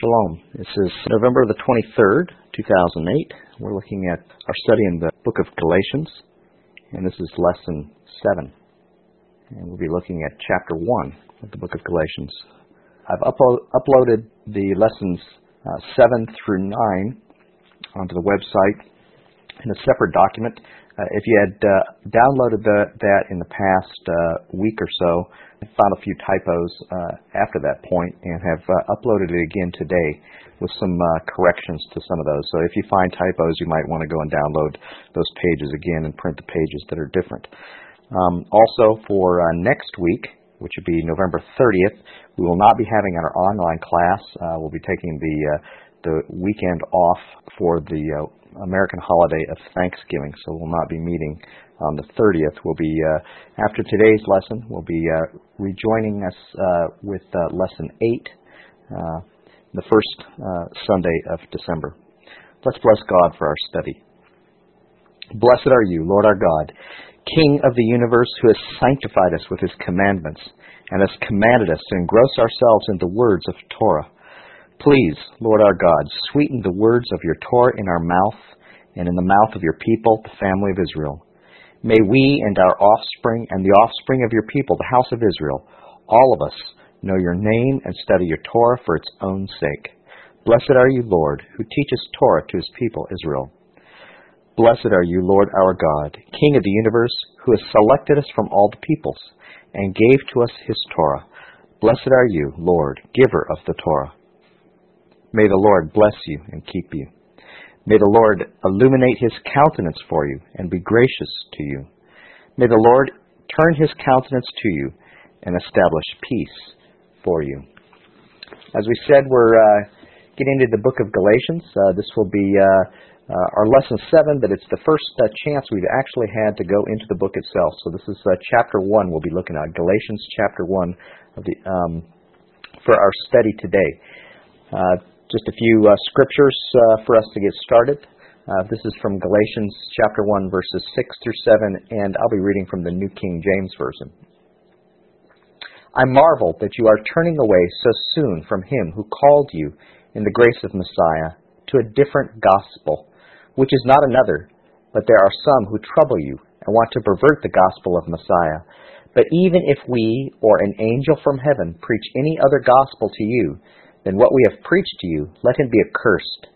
Shalom. This is November the 23rd, 2008. We're looking at our study in the book of Galatians, and this is lesson 7. And we'll be looking at chapter 1 of the book of Galatians. I've uplo- uploaded the lessons uh, 7 through 9 onto the website in a separate document. Uh, if you had uh, downloaded the, that in the past uh, week or so, I found a few typos uh, after that point and have uh, uploaded it again today with some uh, corrections to some of those. So if you find typos, you might want to go and download those pages again and print the pages that are different. Um, also, for uh, next week, which would be November 30th, we will not be having our online class. Uh, we'll be taking the uh, the weekend off for the American holiday of Thanksgiving, so we'll not be meeting on the 30th. We'll be, uh, after today's lesson, we'll be uh, rejoining us uh, with uh, lesson 8, uh, the first uh, Sunday of December. Let's bless God for our study. Blessed are you, Lord our God, King of the universe, who has sanctified us with his commandments and has commanded us to engross ourselves in the words of Torah. Please, Lord our God, sweeten the words of your Torah in our mouth and in the mouth of your people, the family of Israel. May we and our offspring and the offspring of your people, the house of Israel, all of us, know your name and study your Torah for its own sake. Blessed are you, Lord, who teaches Torah to his people, Israel. Blessed are you, Lord our God, King of the universe, who has selected us from all the peoples and gave to us his Torah. Blessed are you, Lord, giver of the Torah. May the Lord bless you and keep you. May the Lord illuminate his countenance for you and be gracious to you. May the Lord turn his countenance to you and establish peace for you. As we said, we're uh, getting into the book of Galatians. Uh, this will be uh, uh our lesson seven, but it's the first uh, chance we've actually had to go into the book itself. So this is uh, chapter one we'll be looking at, Galatians chapter one of the, um, for our study today. Just a few uh, scriptures uh, for us to get started. Uh, this is from Galatians chapter 1, verses 6 through 7, and I'll be reading from the New King James Version. I marvel that you are turning away so soon from him who called you in the grace of Messiah to a different gospel, which is not another, but there are some who trouble you and want to pervert the gospel of Messiah. But even if we or an angel from heaven preach any other gospel to you, then what we have preached to you, let him be accursed.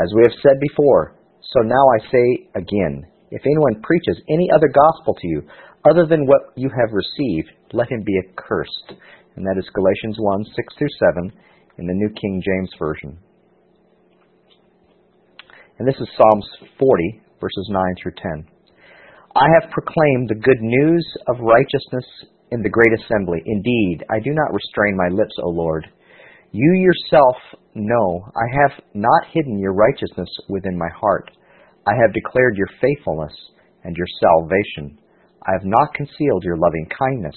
As we have said before, so now I say again, if anyone preaches any other gospel to you, other than what you have received, let him be accursed. And that is Galatians 1 6 through 7 in the New King James Version. And this is Psalms 40, verses 9 through 10. I have proclaimed the good news of righteousness in the great assembly. Indeed, I do not restrain my lips, O Lord. You yourself know I have not hidden your righteousness within my heart. I have declared your faithfulness and your salvation. I have not concealed your loving kindness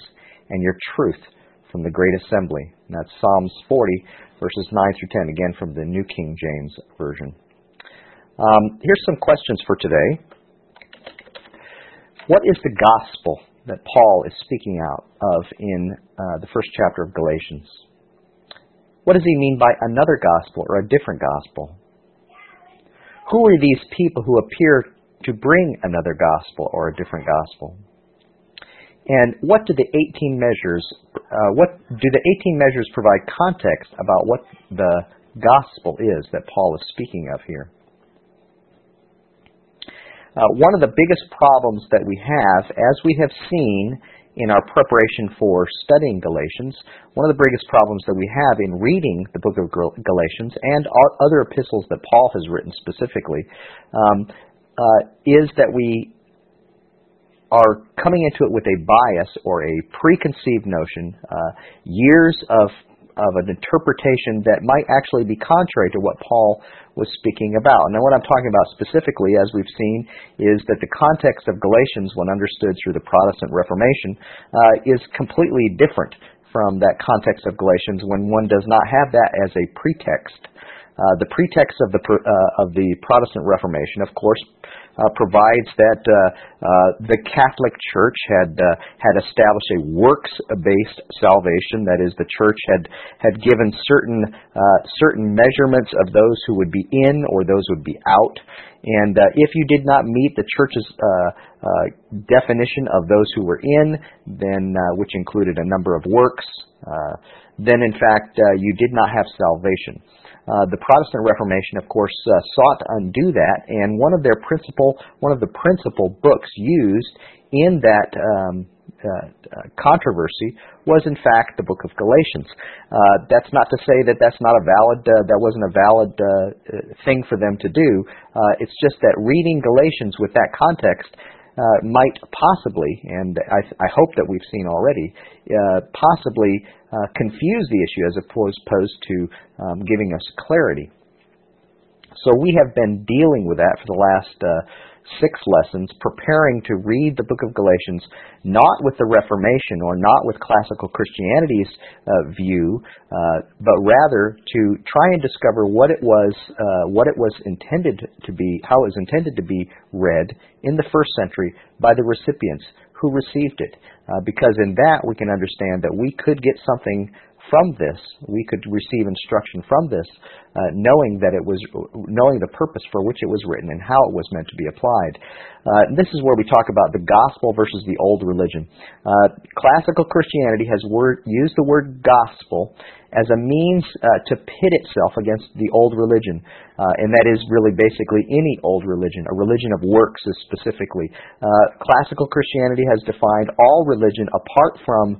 and your truth from the great assembly. And that's Psalms 40, verses 9 through 10, again from the New King James Version. Um, here's some questions for today. What is the gospel that Paul is speaking out of in uh, the first chapter of Galatians? What does he mean by another gospel or a different gospel? Who are these people who appear to bring another gospel or a different gospel? And what do the 18 measures, uh, what do the 18 measures provide context about what the gospel is that Paul is speaking of here? Uh, one of the biggest problems that we have, as we have seen in our preparation for studying Galatians, one of the biggest problems that we have in reading the book of Galatians and other epistles that Paul has written specifically um, uh, is that we are coming into it with a bias or a preconceived notion, uh, years of of an interpretation that might actually be contrary to what Paul was speaking about. Now, what I'm talking about specifically, as we've seen, is that the context of Galatians, when understood through the Protestant Reformation, uh, is completely different from that context of Galatians when one does not have that as a pretext. Uh, the pretext of the uh, of the Protestant Reformation, of course, uh, provides that uh, uh, the Catholic Church had uh, had established a works-based salvation. That is, the Church had had given certain uh, certain measurements of those who would be in or those would be out. And if you did not meet the church's uh, uh, definition of those who were in, then which included a number of works, uh, then in fact you did not have salvation. The Protestant Reformation, of course, sought to undo that, and one of their principal, one of the principal books used in that um, uh, controversy was in fact the book of Galatians. Uh, that's not to say that that's not a valid, uh, that wasn't a valid thing for them to do. it's just that reading Galatians with that context uh, might possibly, and I, I, hope that we've seen already, uh, possibly uh, confuse the issue as opposed to um, giving us clarity. So we have been dealing with that for the last six lessons preparing to read the book of Galatians not with the Reformation or not with classical Christianity's uh, view, uh, but rather to try and discover what it was, uh, what it was intended to be, how it was intended to be read in the first century by the recipients who received it. Uh, because in that we can understand that we could get something from this, we could receive instruction from this, uh, knowing that it was, knowing the purpose for which it was written and how it was meant to be applied. Uh, this is where we talk about the gospel versus the old religion. Uh, classical Christianity has word, used the word gospel as a means uh, to pit itself against the old religion, uh, and that is really basically any old religion, a religion of works specifically. Uh, classical Christianity has defined all religion apart from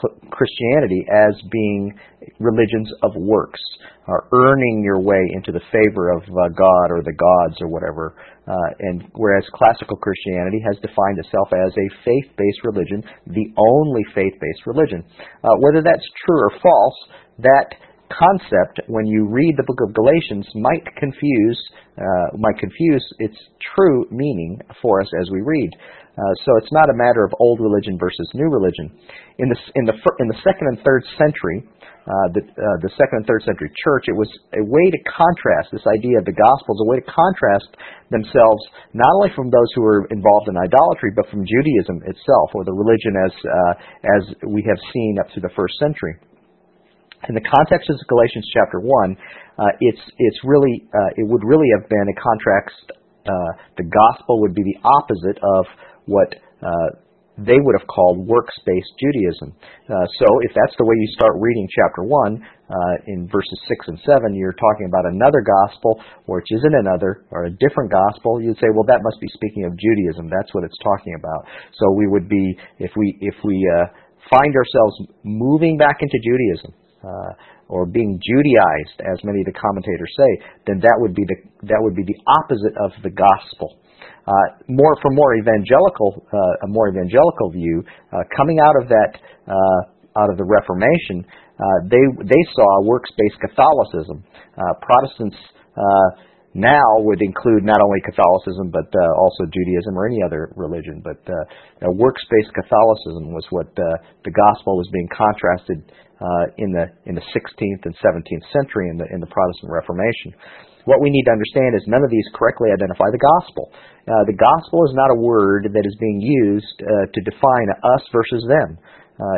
cl- Christianity as being religions of works, or earning your way into the favor of uh, God or the gods or whatever. Uh, and whereas classical Christianity has defined itself as a faith-based religion, the only faith-based religion. Uh, whether that's true or false, that concept, when you read the book of Galatians, might confuse uh, might confuse its true meaning for us as we read. Uh, so it's not a matter of old religion versus new religion. In the in the in the second and third century, uh, the uh, the second and third century church, it was a way to contrast this idea of the gospel a way to contrast themselves not only from those who were involved in idolatry, but from Judaism itself, or the religion as uh, as we have seen up to the first century in the context of Galatians chapter one, uh, it's it's really uh, it would really have been a contrast. Uh, the gospel would be the opposite of what they would have called works-based Judaism. Uh, so, if that's the way you start reading chapter one uh, in verses six and seven, you're talking about another gospel, which isn't another or a different gospel. You'd say, well, that must be speaking of Judaism. That's what it's talking about. So, we would be if we if we find ourselves moving back into Judaism uh, or being Judaized, as many of the commentators say, then that would be the that would be the opposite of the gospel. Uh, more for more evangelical uh, a more evangelical view, uh, coming out of that uh, out of the Reformation, uh, they they saw works-based Catholicism. Protestants now would include not only Catholicism but uh, also Judaism or any other religion. But uh, works-based Catholicism was what uh, the gospel was being contrasted uh, in the in the 16th and 17th century in the in the Protestant Reformation. What we need to understand is none of these correctly identify the gospel. Uh, the gospel is not a word that is being used uh, to define us versus them.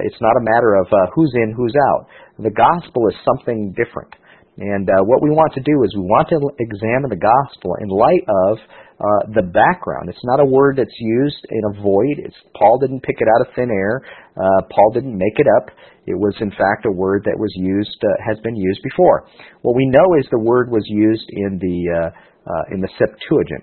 it's not a matter of who's in, who's out. The gospel is something different. And uh, what we want to do is we want to examine the gospel in light of uh, the background. It's not a word that's used in a void. It's, Paul didn't pick it out of thin air. Uh, Paul didn't make it up. It was, in fact, a word that was used, uh, has been used before. What we know is the word was used in the uh, uh, in the Septuagint,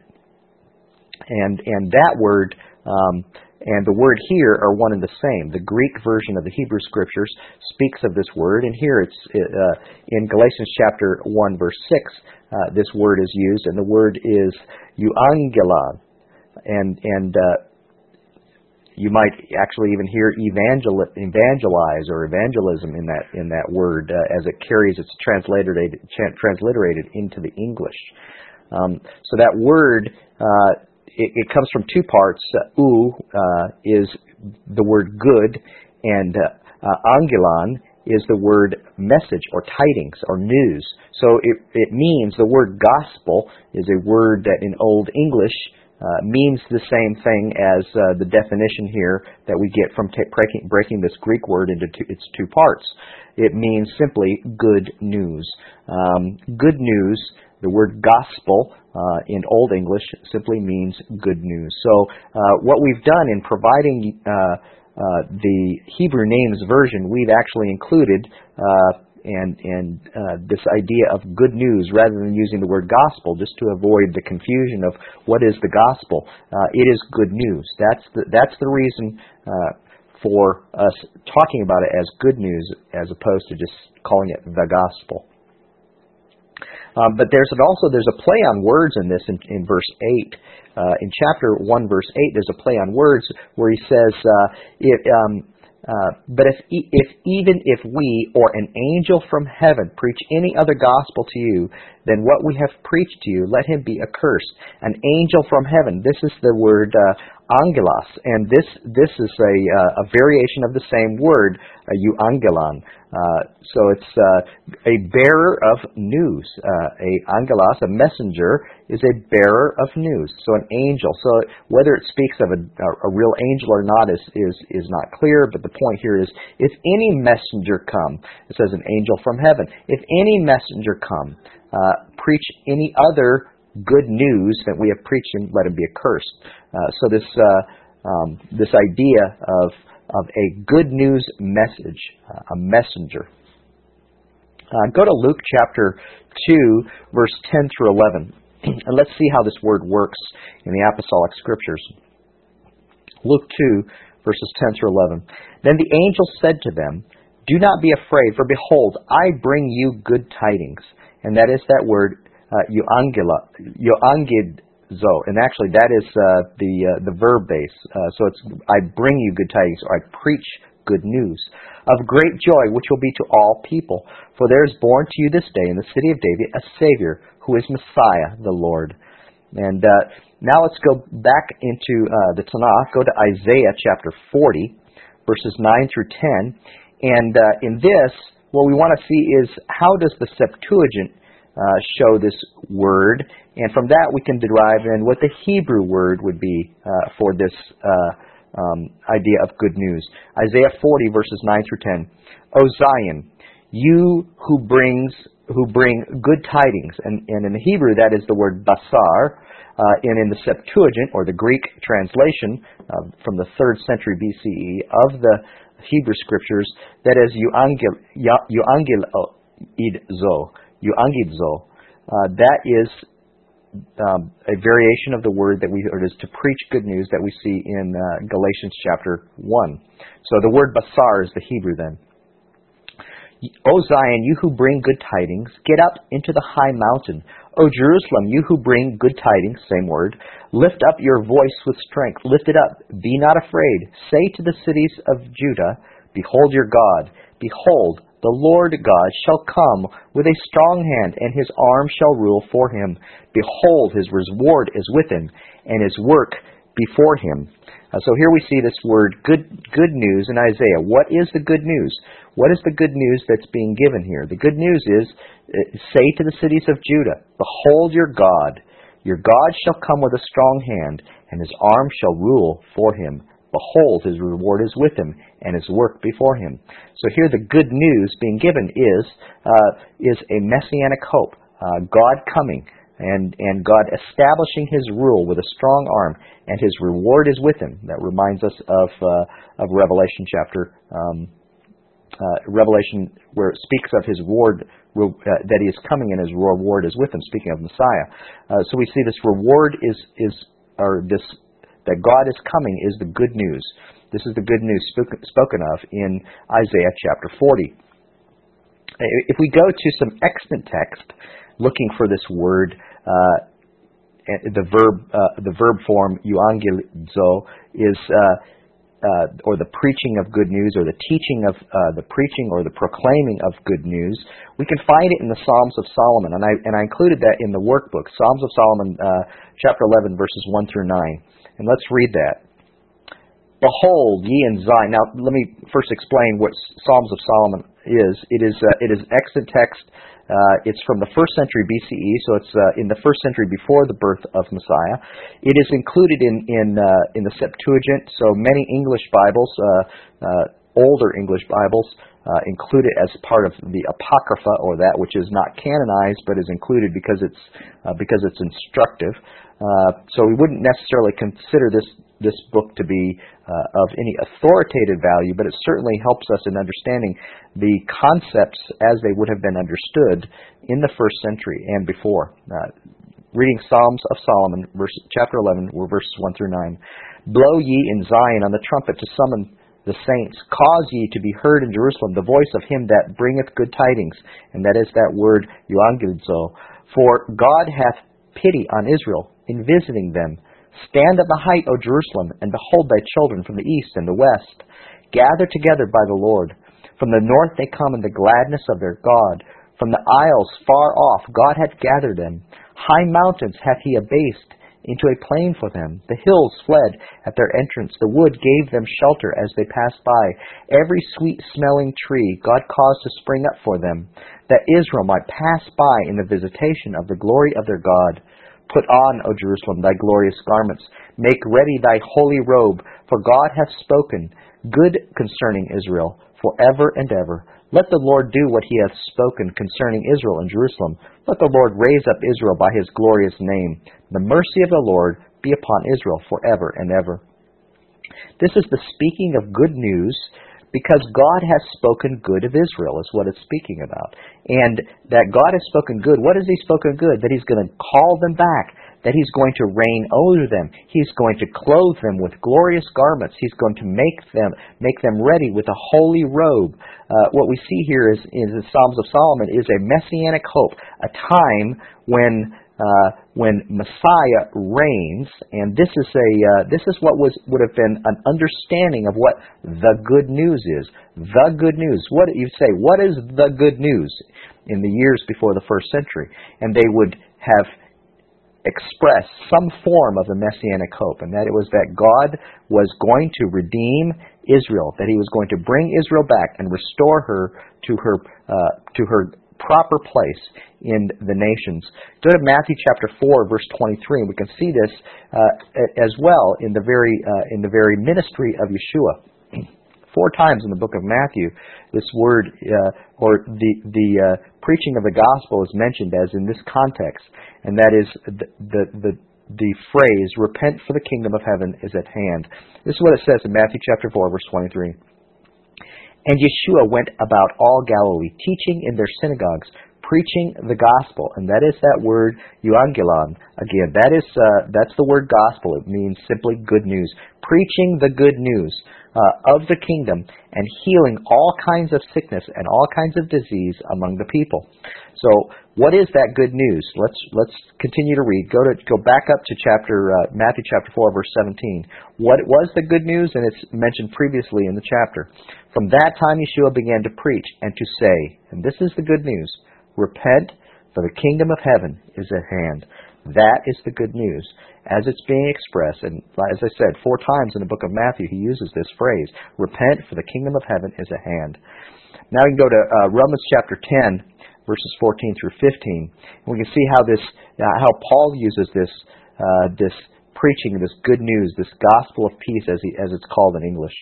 and and that word. Um, and the word here are one and the same. The Greek version of the Hebrew Scriptures speaks of this word, and here it's uh, in Galatians chapter 1, verse 6, uh, this word is used, and the word is euangelon. And, and uh, you might actually even hear evangel, evangelize or evangelism in that, in that word uh, as it carries its transliterated, transliterated into the English. Um, so that word uh, it, it comes from two parts. Uh, u uh, is the word good, and uh, angelon is the word message or tidings or news. So it, it means the word gospel is a word that in Old English uh, means the same thing as uh, the definition here that we get from t- breaking, breaking this Greek word into two, its two parts. It means simply good news. Um, good news, the word gospel uh, in Old English simply means good news. So uh, what we've done in providing uh, uh, the Hebrew names version, we've actually included and and uh, this idea of good news rather than using the word gospel just to avoid the confusion of what is the gospel. Uh, it is good news. That's the that's the reason uh, for us talking about it as good news as opposed to just calling it the gospel. Um, but there's also there's a play on words in this in, in verse eight. Uh, in chapter one, verse eight, there's a play on words where he says, uh, it, um, uh, but if, if even if we or an angel from heaven preach any other gospel to you than what we have preached to you, let him be accursed. An angel from heaven. This is the word uh, angelos, and this this is a uh, a variation of the same word, uh, euangelon. Uh, so it's uh, a bearer of news. Uh, a angelos, a messenger, is a bearer of news. So an angel. So whether it speaks of a, a real angel or not is, is is not clear. But the point here is, if any messenger come, it says an angel from heaven. If any messenger come, uh, preach any other good news that we have preached him, let him be accursed. Uh, so this uh, um, this idea of of a good news message, uh, a messenger. Uh, go to Luke chapter two, verse ten through eleven, and let's see how this word works in the apostolic scriptures. Luke two, verses ten through eleven. Then the angel said to them, "Do not be afraid, for behold, I bring you good tidings." And that is that word uh, euangidzo, and actually that is uh, the uh, the verb base. Uh, so it's I bring you good tidings, or I preach good news of great joy, which will be to all people. For there is born to you this day in the city of David a Savior, who is Messiah, the Lord. And uh, now let's go back into uh, the Tanakh. Go to Isaiah chapter 40, verses 9 through 10. And in this, what we want to see is how does the Septuagint uh, show this word, and from that we can derive in what the Hebrew word would be uh, for this uh, um, idea of good news. Isaiah 40 verses 9 through 10. O Zion, you who brings who bring good tidings, and, and in the Hebrew that is the word basar, uh, and in the Septuagint or the Greek translation uh, from the third century BCE of the Hebrew scriptures, that is euangel, euangel idzo, euangidzo. Uh, that is um, a variation of the word that we to preach good news that we see in uh, Galatians chapter 1. So the word basar is the Hebrew then. O Zion, you who bring good tidings, get up into the high mountain. O Jerusalem, you who bring good tidings, same word, lift up your voice with strength. Lift it up. Be not afraid. Say to the cities of Judah, Behold your God. Behold, the Lord God shall come with a strong hand, and his arm shall rule for him. Behold, his reward is with him, and his work before him. Uh, so here we see this word good good news in Isaiah. What is the good news? What is the good news that's being given here? The good news is uh, say to the cities of Judah, Behold your God. Your God shall come with a strong hand, and his arm shall rule for him. Behold, his reward is with him, and his work before him. So here the good news being given is uh, is a messianic hope, uh, God coming and and God establishing His rule with a strong arm, and His reward is with Him. That reminds us of uh, of Revelation chapter. Um, uh, Revelation, where it speaks of his reward, uh, that he is coming and his reward is with him. Speaking of Messiah, uh, so we see this reward is is or this that God is coming is the good news. This is the good news spoken of in Isaiah chapter 40. If we go to some extant text looking for this word, uh, the verb uh, the verb form euangelizo is uh, uh, or the preaching of good news or the teaching of uh, the preaching or the proclaiming of good news. We can find it in the Psalms of Solomon, and I and I included that in the workbook, Psalms of Solomon, uh, chapter 11, verses 1 through 9. And let's read that. Behold, ye in Zion. Now, let me first explain what Psalms of Solomon is. It is uh, it is extant text Uh, it's from the first century BCE, so it's uh, in the first century before the birth of Messiah. It is included in in uh, in the Septuagint, so many English Bibles, uh, uh, older English Bibles, include it as part of the apocrypha or that which is not canonized but is included because it's because it's instructive. Uh, so we wouldn't necessarily consider this this book to be uh, of any authoritative value, but it certainly helps us in understanding the concepts as they would have been understood in the first century and before. Uh, reading Psalms of Solomon, verse, chapter 11, were verses 1 through 9. Blow ye in Zion on the trumpet to summon the saints. Cause ye to be heard in Jerusalem the voice of him that bringeth good tidings, and that is that word euangelizo. For God hath pity on Israel in visiting them Stand at the height, O Jerusalem, and behold thy children from the east and the west, gathered together by the Lord. From the north they come in the gladness of their God. From the isles far off God hath gathered them. High mountains hath he abased into a plain for them. The hills fled at their entrance. The wood gave them shelter as they passed by. Every sweet smelling tree God caused to spring up for them, that Israel might pass by in the visitation of the glory of their God. Put on, O Jerusalem, thy glorious garments. Make ready thy holy robe, for God hath spoken good concerning Israel for ever and ever. Let the Lord do what he hath spoken concerning Israel and Jerusalem. Let the Lord raise up Israel by his glorious name. The mercy of the Lord be upon Israel for ever and ever. This is the speaking of good news because God has spoken good of Israel, is what it's speaking about. And that God has spoken good, what has He spoken good? That He's going to call them back, that He's going to reign over them, He's going to clothe them with glorious garments, He's going to make them make them ready with a holy robe. Uh, what we see here is, is the Psalms of Solomon is a messianic hope, a time when uh, when Messiah reigns, and this is a uh, this is what was would have been an understanding of what the good news is. The good news. What you say? What is the good news? In the years before the first century, and they would have expressed some form of the messianic hope, and that it was that God was going to redeem Israel, that He was going to bring Israel back and restore her to her uh, to her proper place in the nations. Go to Matthew chapter 4, verse 23, and we can see this uh, as well in the very uh, in the very ministry of Yeshua. Four times in the book of Matthew, this word uh, or the the uh, preaching of the gospel is mentioned as in this context, and that is the, the the the phrase "repent, for the kingdom of heaven is at hand." This is what it says in Matthew chapter four, verse twenty-three. And Yeshua went about all Galilee, teaching in their synagogues, preaching the gospel, and that is that word euangelon. Again, that is uh, that's the word gospel. It means simply good news. Preaching the good news uh, of the kingdom and healing all kinds of sickness and all kinds of disease among the people. So, what is that good news? Let's let's continue to read. Go to go back up to chapter uh, Matthew chapter four verse seventeen. What was the good news? And it's mentioned previously in the chapter. From that time, Yeshua began to preach and to say, and this is the good news Repent, for the kingdom of heaven is at hand. That is the good news. As it's being expressed, and as I said, four times in the book of Matthew, he uses this phrase Repent, for the kingdom of heaven is at hand. Now we can go to uh, Romans chapter 10, verses 14 through 15. And we can see how this, uh, how Paul uses this, uh, this preaching, this good news, this gospel of peace, as, he, as it's called in English.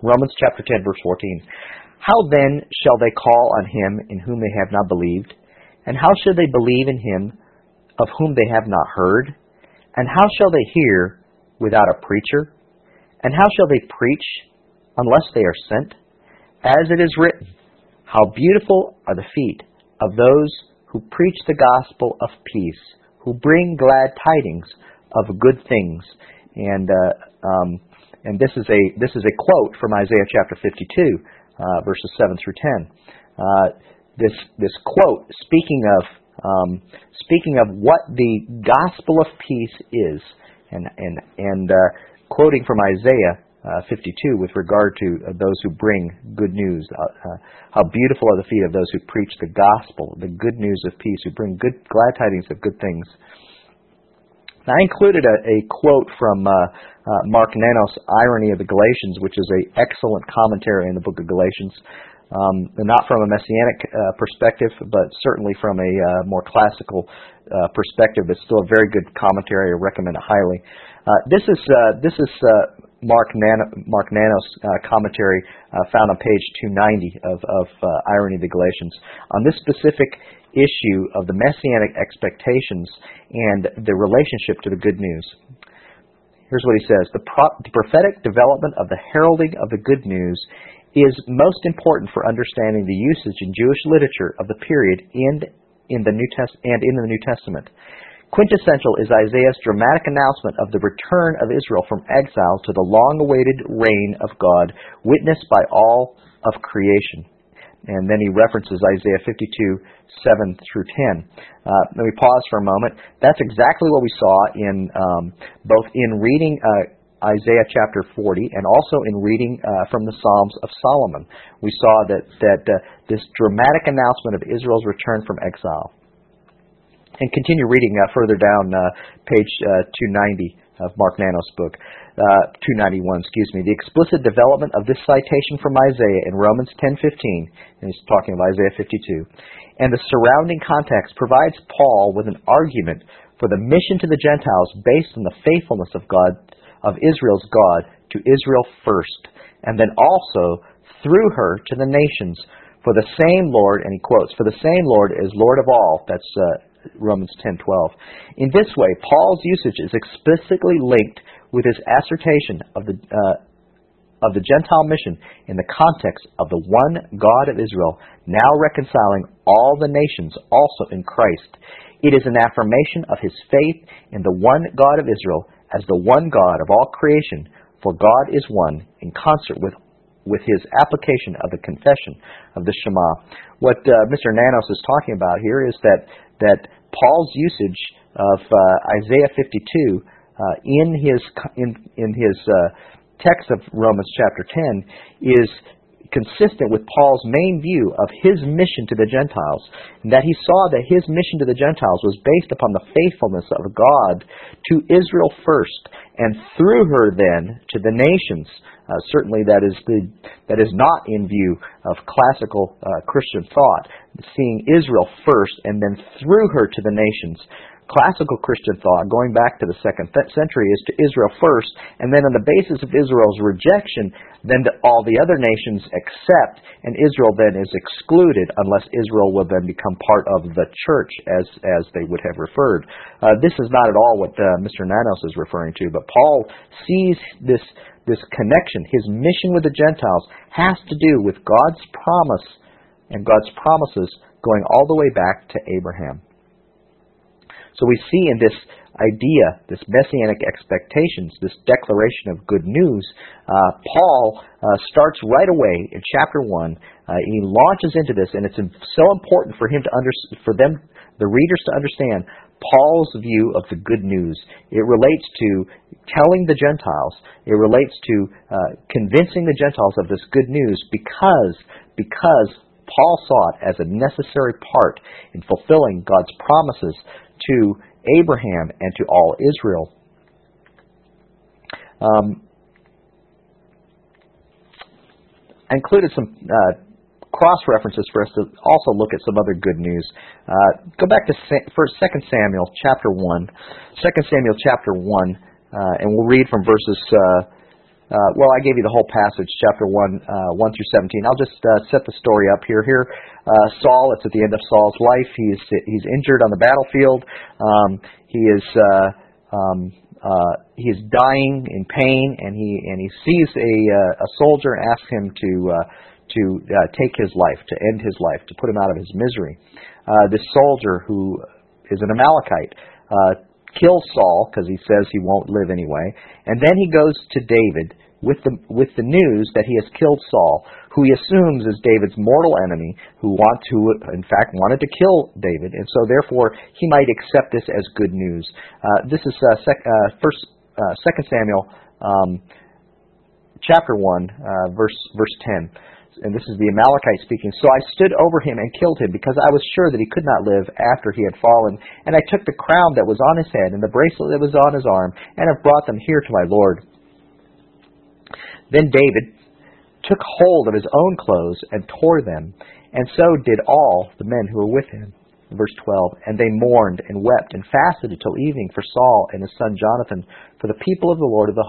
Romans chapter 10, verse 14. How then shall they call on him in whom they have not believed? And how shall they believe in him of whom they have not heard? And how shall they hear without a preacher? And how shall they preach unless they are sent? As it is written, How beautiful are the feet of those who preach the gospel of peace, who bring glad tidings of good things. And uh, um, and this is a this is a quote from Isaiah chapter 52 uh, verses 7 through 10. Uh, this, this quote, speaking of, um, speaking of what the gospel of peace is, and, and, and uh, quoting from Isaiah uh, 52 with regard to uh, those who bring good news. Uh, how beautiful are the feet of those who preach the gospel, the good news of peace, who bring good glad tidings of good things. I included a, a quote from uh, uh, Mark Nanos' Irony of the Galatians, which is an excellent commentary in the book of Galatians. Um, not from a messianic uh, perspective, but certainly from a uh, more classical uh, perspective. It's still a very good commentary. I recommend it highly. Uh, this is uh, this is uh, Mark Mark Nanos commentary found on page 290 of, of Irony of the Galatians on this specific issue of the messianic expectations and the relationship to the good news. Here's what he says the, pro- the prophetic development of the heralding of the good news is most important for understanding the usage in Jewish literature of the period in, in the New Test- and in the New Testament. Quintessential is Isaiah's dramatic announcement of the return of Israel from exile to the long awaited reign of God, witnessed by all of creation. And then he references Isaiah 52, 7 through 10. Uh, let me pause for a moment. That's exactly what we saw in um, both in reading uh, Isaiah chapter 40 and also in reading uh, from the Psalms of Solomon. We saw that, that uh, this dramatic announcement of Israel's return from exile. And continue reading uh, further down uh, page uh, 290 of Mark Nanos' book, uh, 291, excuse me. The explicit development of this citation from Isaiah in Romans 10:15, and he's talking of Isaiah 52, and the surrounding context provides Paul with an argument for the mission to the Gentiles based on the faithfulness of God of Israel's God to Israel first, and then also through her to the nations. For the same Lord, and he quotes, for the same Lord is Lord of all. That's uh, Romans 10:12. In this way, Paul's usage is explicitly linked with his assertion of the uh, of the Gentile mission in the context of the one God of Israel, now reconciling all the nations also in Christ. It is an affirmation of his faith in the one God of Israel as the one God of all creation, for God is one, in concert with with his application of the confession of the Shema. What uh, Mr. Nanos is talking about here is that that Paul's usage of uh, Isaiah 52 uh, in his in in his uh, text of Romans chapter 10 is consistent with Paul's main view of his mission to the Gentiles, and that he saw that his mission to the Gentiles was based upon the faithfulness of God to Israel first, and through her then to the nations. Uh, certainly, that is the that is not in view of classical uh, Christian thought, seeing Israel first and then through her to the nations classical Christian thought, going back to the second century, is to Israel first, and then on the basis of Israel's rejection, then all the other nations accept, and Israel then is excluded unless Israel will then become part of the church as as they would have referred. Uh, this is not at all what uh, Mr. Nanos is referring to, but Paul sees this this connection. His mission with the Gentiles has to do with God's promise and God's promises going all the way back to Abraham. So we see in this idea, this messianic expectations, this declaration of good news, uh, Paul uh, starts right away in chapter one. Uh, he launches into this, and it's so important for him to under, for them, the readers, to understand Paul's view of the good news. It relates to telling the Gentiles. It relates to uh, convincing the Gentiles of this good news because because Paul saw it as a necessary part in fulfilling God's promises to Abraham and to all Israel. Um, I included some uh, cross references for us to also look at some other good news. Uh, go back to first, Second Samuel chapter one. Second Samuel chapter one, uh, and we'll read from verses uh, well, I gave you the whole passage, chapter 1, uh, 1 through 17. I'll just uh, set the story up here. Here, uh, Saul, it's at the end of Saul's life. He's, he's injured on the battlefield. Um, he is, uh, um, uh, he is dying in pain, and he, and he sees a, a soldier and asks him to, to take his life, to end his life, to put him out of his misery. This soldier, who is an Amalekite, kills Saul because he says he won't live anyway. And then he goes to David with the, with the news that he has killed Saul, who he assumes is David's mortal enemy, who wants, who in fact wanted to kill David, and so therefore he might accept this as good news. Uh, this is uh, sec, uh, first, uh, Second Samuel, um, chapter one, uh, verse verse ten and this is the Amalekite speaking. So I stood over him and killed him, because I was sure that he could not live after he had fallen. And I took the crown that was on his head and the bracelet that was on his arm, and have brought them here to my Lord. Then David took hold of his own clothes and tore them, and so did all the men who were with him. Verse 12, and they mourned and wept and fasted until evening for Saul and his son Jonathan, for the people of the Lord of the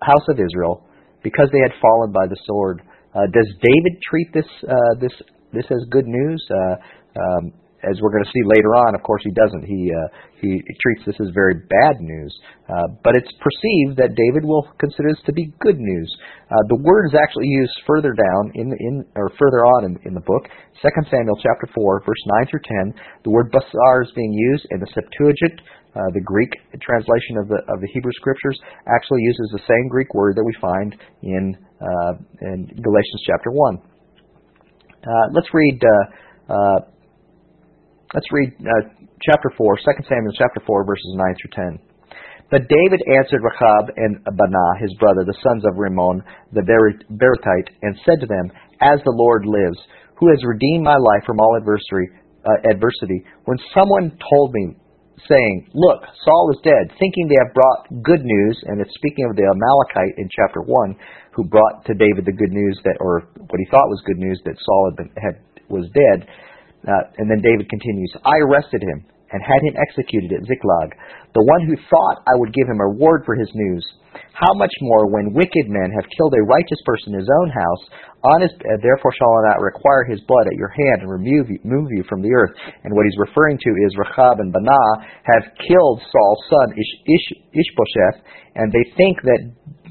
house of Israel, because they had fallen by the sword. Uh, does David treat this uh, this this as good news? Uh, um, as we're going to see later on, of course, he doesn't. He uh, he treats this as very bad news, uh, but it's perceived that David will consider this to be good news. Uh, the word is actually used further down in in or further on in, in the book, Second Samuel chapter four, verse nine through ten. The word basar is being used in the Septuagint. Uh, the Greek translation of the of the Hebrew Scriptures actually uses the same Greek word that we find in uh, in Galatians chapter one. Uh, let's read. Let's read uh, chapter 4, 2 Samuel chapter 4, verses 9 through 10. But David answered Rechab and Baanah, his brother, the sons of Rimmon, the Beerothite, and said to them, As the Lord lives, who has redeemed my life from all adversity, uh, adversity, when someone told me, saying, Look, Saul is dead, thinking they have brought good news, and it's speaking of the Amalekite in chapter 1, who brought to David the good news that, or what he thought was good news that Saul had, been, had was dead. Uh, and then David continues, I arrested him and had him executed at Ziklag, the one who thought I would give him a reward for his news. How much more when wicked men have killed a righteous person in his own house, uh, therefore shall I not require his blood at your hand and remove you, you from the earth. And what he's referring to is Rechab and Baanah have killed Saul's son Ish, Ish, Ishbosheth, and they think that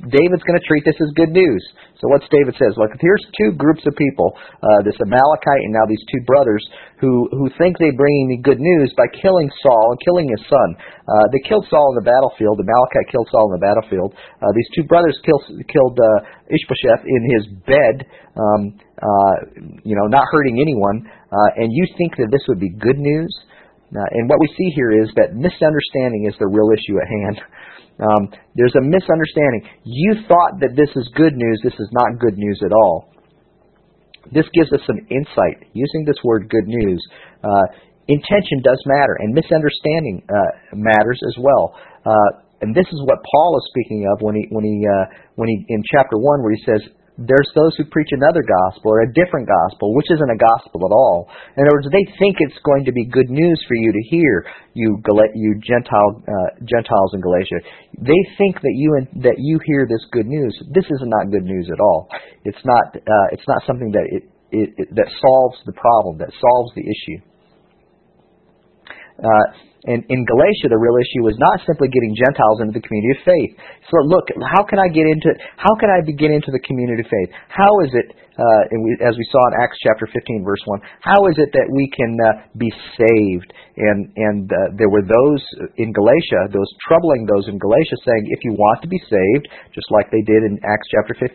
David's going to treat this as good news. So what's David says? Look, here's two groups of people, uh, this Amalekite and now these two brothers, who who think they're bringing me good news by killing Saul and killing his son. Uh, they killed Saul on the battlefield. The Amalekite killed Saul on the battlefield. Uh, these two brothers killed killed uh, Ishbosheth in his bed, um, uh, you know, not hurting anyone. Uh, and you think that this would be good news? Uh, and what we see here is that misunderstanding is the real issue at hand. Um, there's a misunderstanding. You thought that this is good news. This is not good news at all. This gives us some insight. Using this word good news, uh, intention does matter, and misunderstanding uh, matters as well. Uh, and this is what Paul is speaking of when he when he uh, when he in chapter one where he says there's those who preach another gospel or a different gospel, which isn't a gospel at all. In other words, they think it's going to be good news for you to hear, you you Gentile uh, Gentiles in Galatia. They think that you that you hear this good news. This is not good news at all. It's not uh, it's not something that it, it, it that solves the problem, that solves the issue. Uh, and in Galatia, the real issue was not simply getting Gentiles into the community of faith. So look, how can I get into how can I begin into the community of faith? How is it, uh, as we saw in Acts chapter 15, verse 1, how is it that we can uh, be saved? And and uh, there were those in Galatia, those troubling those in Galatia, saying, if you want to be saved, just like they did in Acts chapter 15,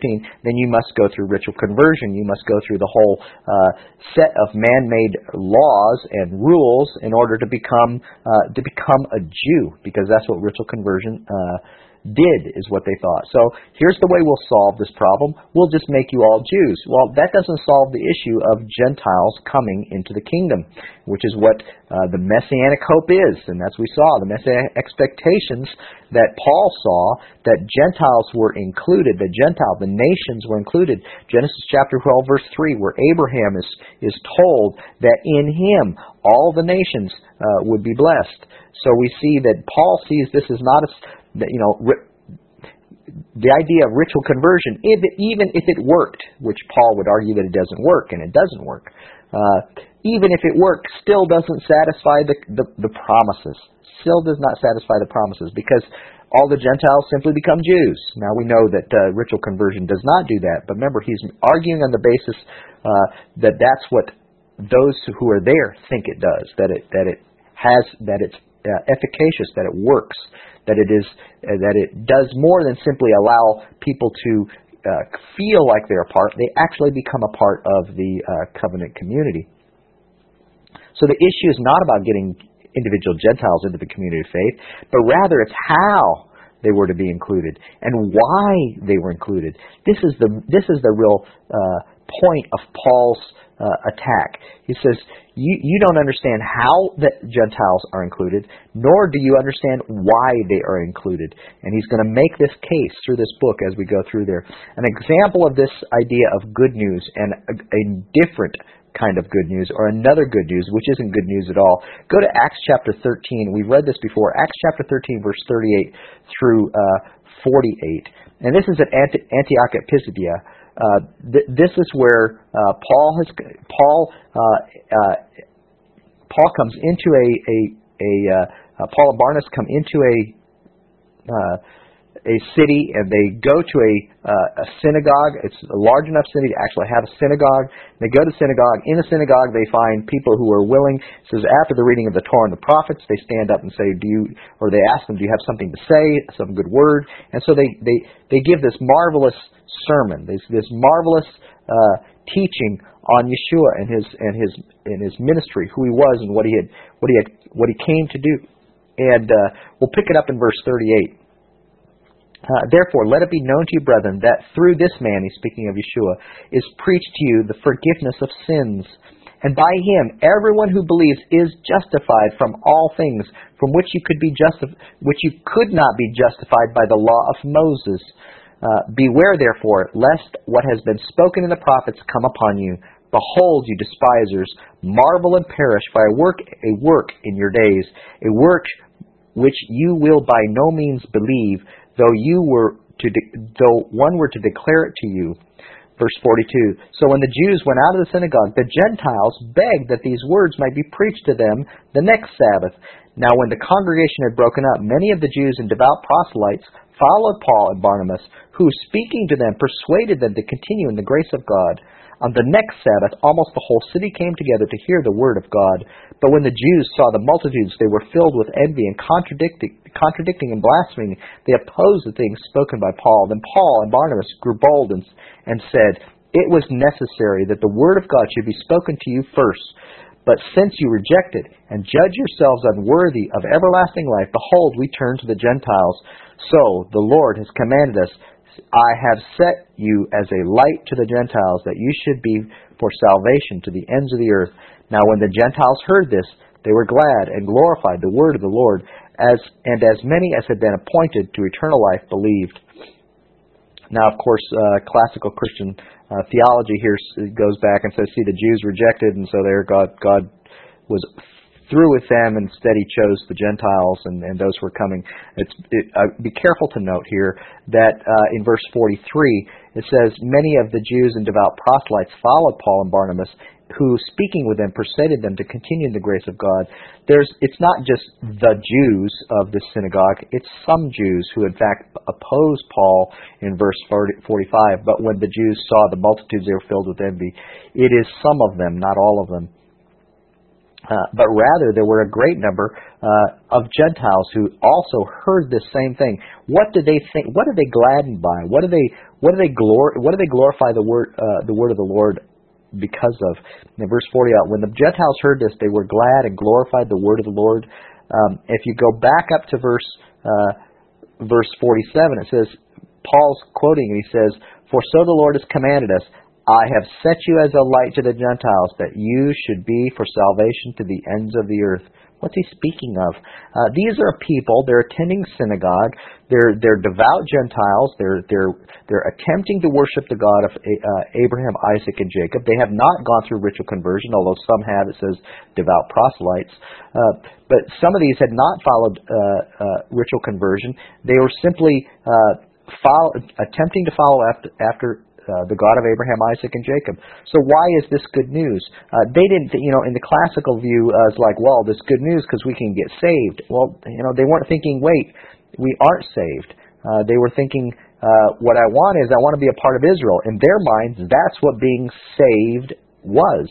then you must go through ritual conversion. You must go through the whole uh, set of man-made laws and rules in order to become uh, to become a Jew, because that's what ritual conversion uh, did, is what they thought. So here's the way we'll solve this problem. We'll just make you all Jews. Well, that doesn't solve the issue of Gentiles coming into the kingdom, which is what uh, the messianic hope is. And as we saw, the messianic expectations that Paul saw that Gentiles were included, the Gentile, the nations were included. Genesis chapter 12, verse 3, where Abraham is, is told that in him all the nations uh, would be blessed. So we see that Paul sees this as not a, you know, the idea of ritual conversion, if it, even if it worked, which Paul would argue that it doesn't work, and it doesn't work, uh, even if it works, still doesn't satisfy the, the, the promises. Still does not satisfy the promises because all the Gentiles simply become Jews. Now we know that uh, ritual conversion does not do that, but remember he's arguing on the basis uh, that that's what those who are there think it does. That it that it has that it's uh, efficacious, that it works, that it is uh, that it does more than simply allow people to uh, feel like they're a part. They actually become a part of the uh, covenant community. So the issue is not about getting individual Gentiles into the community of faith, but rather it's how they were to be included and why they were included. This is the this is the real uh, point of Paul's uh, attack. He says, you, you don't understand how the Gentiles are included, nor do you understand why they are included. And he's going to make this case through this book as we go through there. An example of this idea of good news and a, a different kind of good news or another good news, which isn't good news at all. Go to Acts chapter 13. We've read this before. Acts chapter 13, verse 38 through uh, 48. And this is at Antioch at Pisidia. Uh, th- this is where uh, Paul has Paul uh, uh, Paul comes into a a, a uh, Paul and Barnabas come into a a city and they go to a, uh, a synagogue. It's a large enough city to actually have a synagogue. They go to synagogue. In the synagogue, they find people who are willing. It says after the reading of the Torah and the prophets, they stand up and say, "Do you?" Or they ask them, "Do you have something to say? Some good word?" And so they they they give this marvelous sermon, this this marvelous uh, teaching on Yeshua and his and his and his ministry, who he was and what he had what he had what he came to do. And uh, we'll pick it up in verse 38. Uh, therefore, let it be known to you, brethren, that through this man, he's speaking of Yeshua, is preached to you the forgiveness of sins. And by him, everyone who believes is justified from all things from which you could be justified, which you could not be justified by the law of Moses. Uh, beware, therefore, lest what has been spoken in the prophets come upon you. Behold, you despisers, marvel and perish by a work, a work in your days, a work which you will by no means believe, though you were to de- though one were to declare it to you. Verse 42. So when the Jews went out of the synagogue, the Gentiles begged that these words might be preached to them the next Sabbath. Now when the congregation had broken up, many of the Jews and devout proselytes followed Paul and Barnabas, who speaking to them persuaded them to continue in the grace of God. On the next Sabbath, almost the whole city came together to hear the word of God. But when the Jews saw the multitudes, they were filled with envy and contradicting, contradicting and blaspheming. They opposed the things spoken by Paul. Then Paul and Barnabas grew bold and, and said, It was necessary that the word of God should be spoken to you first. But since you reject it and judge yourselves unworthy of everlasting life, behold, we turn to the Gentiles. So the Lord has commanded us I have set you as a light to the Gentiles, that you should be for salvation to the ends of the earth. Now, when the Gentiles heard this, they were glad and glorified the word of the Lord, as and as many as had been appointed to eternal life believed. Now, of course, uh, classical Christian uh, theology here goes back and says, "See, the Jews rejected, and so there God God was through with them, instead he chose the Gentiles and, and those who were coming. It, uh, be careful to note here that uh, in verse 43 it says, Many of the Jews and devout proselytes followed Paul and Barnabas, who, speaking with them, persuaded them to continue in the grace of God. There's, it's not just the Jews of the synagogue, it's some Jews who, in fact, opposed Paul in verse 40, 45. But when the Jews saw the multitudes, they were filled with envy. It is some of them, not all of them. Uh, but rather there were a great number uh, of Gentiles who also heard this same thing. What did they think? What are they gladdened by? What do they what do they glor- What do they glorify the word uh, the word of the Lord because of? In verse forty out, when the Gentiles heard this, they were glad and glorified the word of the Lord. Um, if you go back up to verse uh, verse forty seven, it says Paul's quoting and he says, "For so the Lord has commanded us." I have set you as a light to the Gentiles, that you should be for salvation to the ends of the earth. What's he speaking of? Uh, these are people. They're attending synagogue. They're they're devout Gentiles. They're they're they're attempting to worship the God of uh, Abraham, Isaac, and Jacob. They have not gone through ritual conversion, although some have. It says devout proselytes. Uh, but some of these had not followed uh, uh, ritual conversion. They were simply uh, follow, attempting to follow after, after uh, the God of Abraham, Isaac, and Jacob. So why is this good news? Uh, they didn't, you know, in the classical view, uh, it's like, well, this good news because we can get saved. Well, you know, they weren't thinking, wait, we aren't saved. Uh, they were thinking, uh, what I want is I want to be a part of Israel. In their minds, that's what being saved was.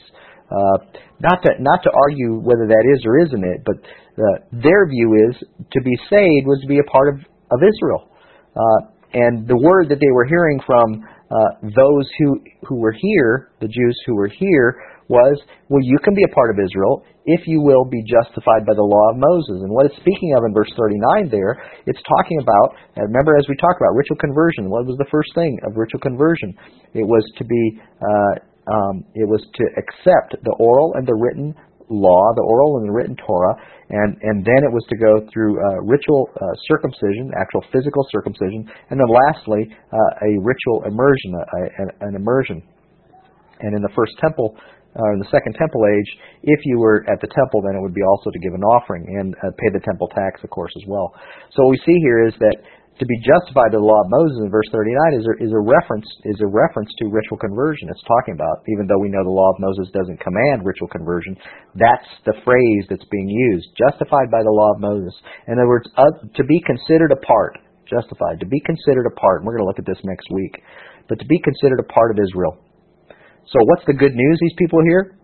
Uh, not to not to argue whether that is or isn't it, but uh, their view is to be saved was to be a part of of Israel. Uh, and the word that they were hearing from uh, those who who were here, the Jews who were here, was, well, you can be a part of Israel if you will be justified by the law of Moses. And what it's speaking of in verse 39 there, it's talking about, remember as we talked about ritual conversion, what was the first thing of ritual conversion? It was to be uh, um, it was to accept the oral and the written law, the oral and the written Torah, and and then it was to go through uh, ritual uh, circumcision, actual physical circumcision, and then lastly uh, a ritual immersion, a, a, an immersion. And in the first temple, uh, in the second temple age, if you were at the temple, then it would be also to give an offering and uh, pay the temple tax, of course, as well. So what we see here is that to be justified by the law of Moses in verse 39 is a, is a reference is a reference to ritual conversion. It's talking about even though we know the law of Moses doesn't command ritual conversion, that's the phrase that's being used. Justified by the law of Moses. In other words, uh, to be considered a part, justified, to be considered a part. And we're going to look at this next week, but to be considered a part of Israel. So what's the good news? These people here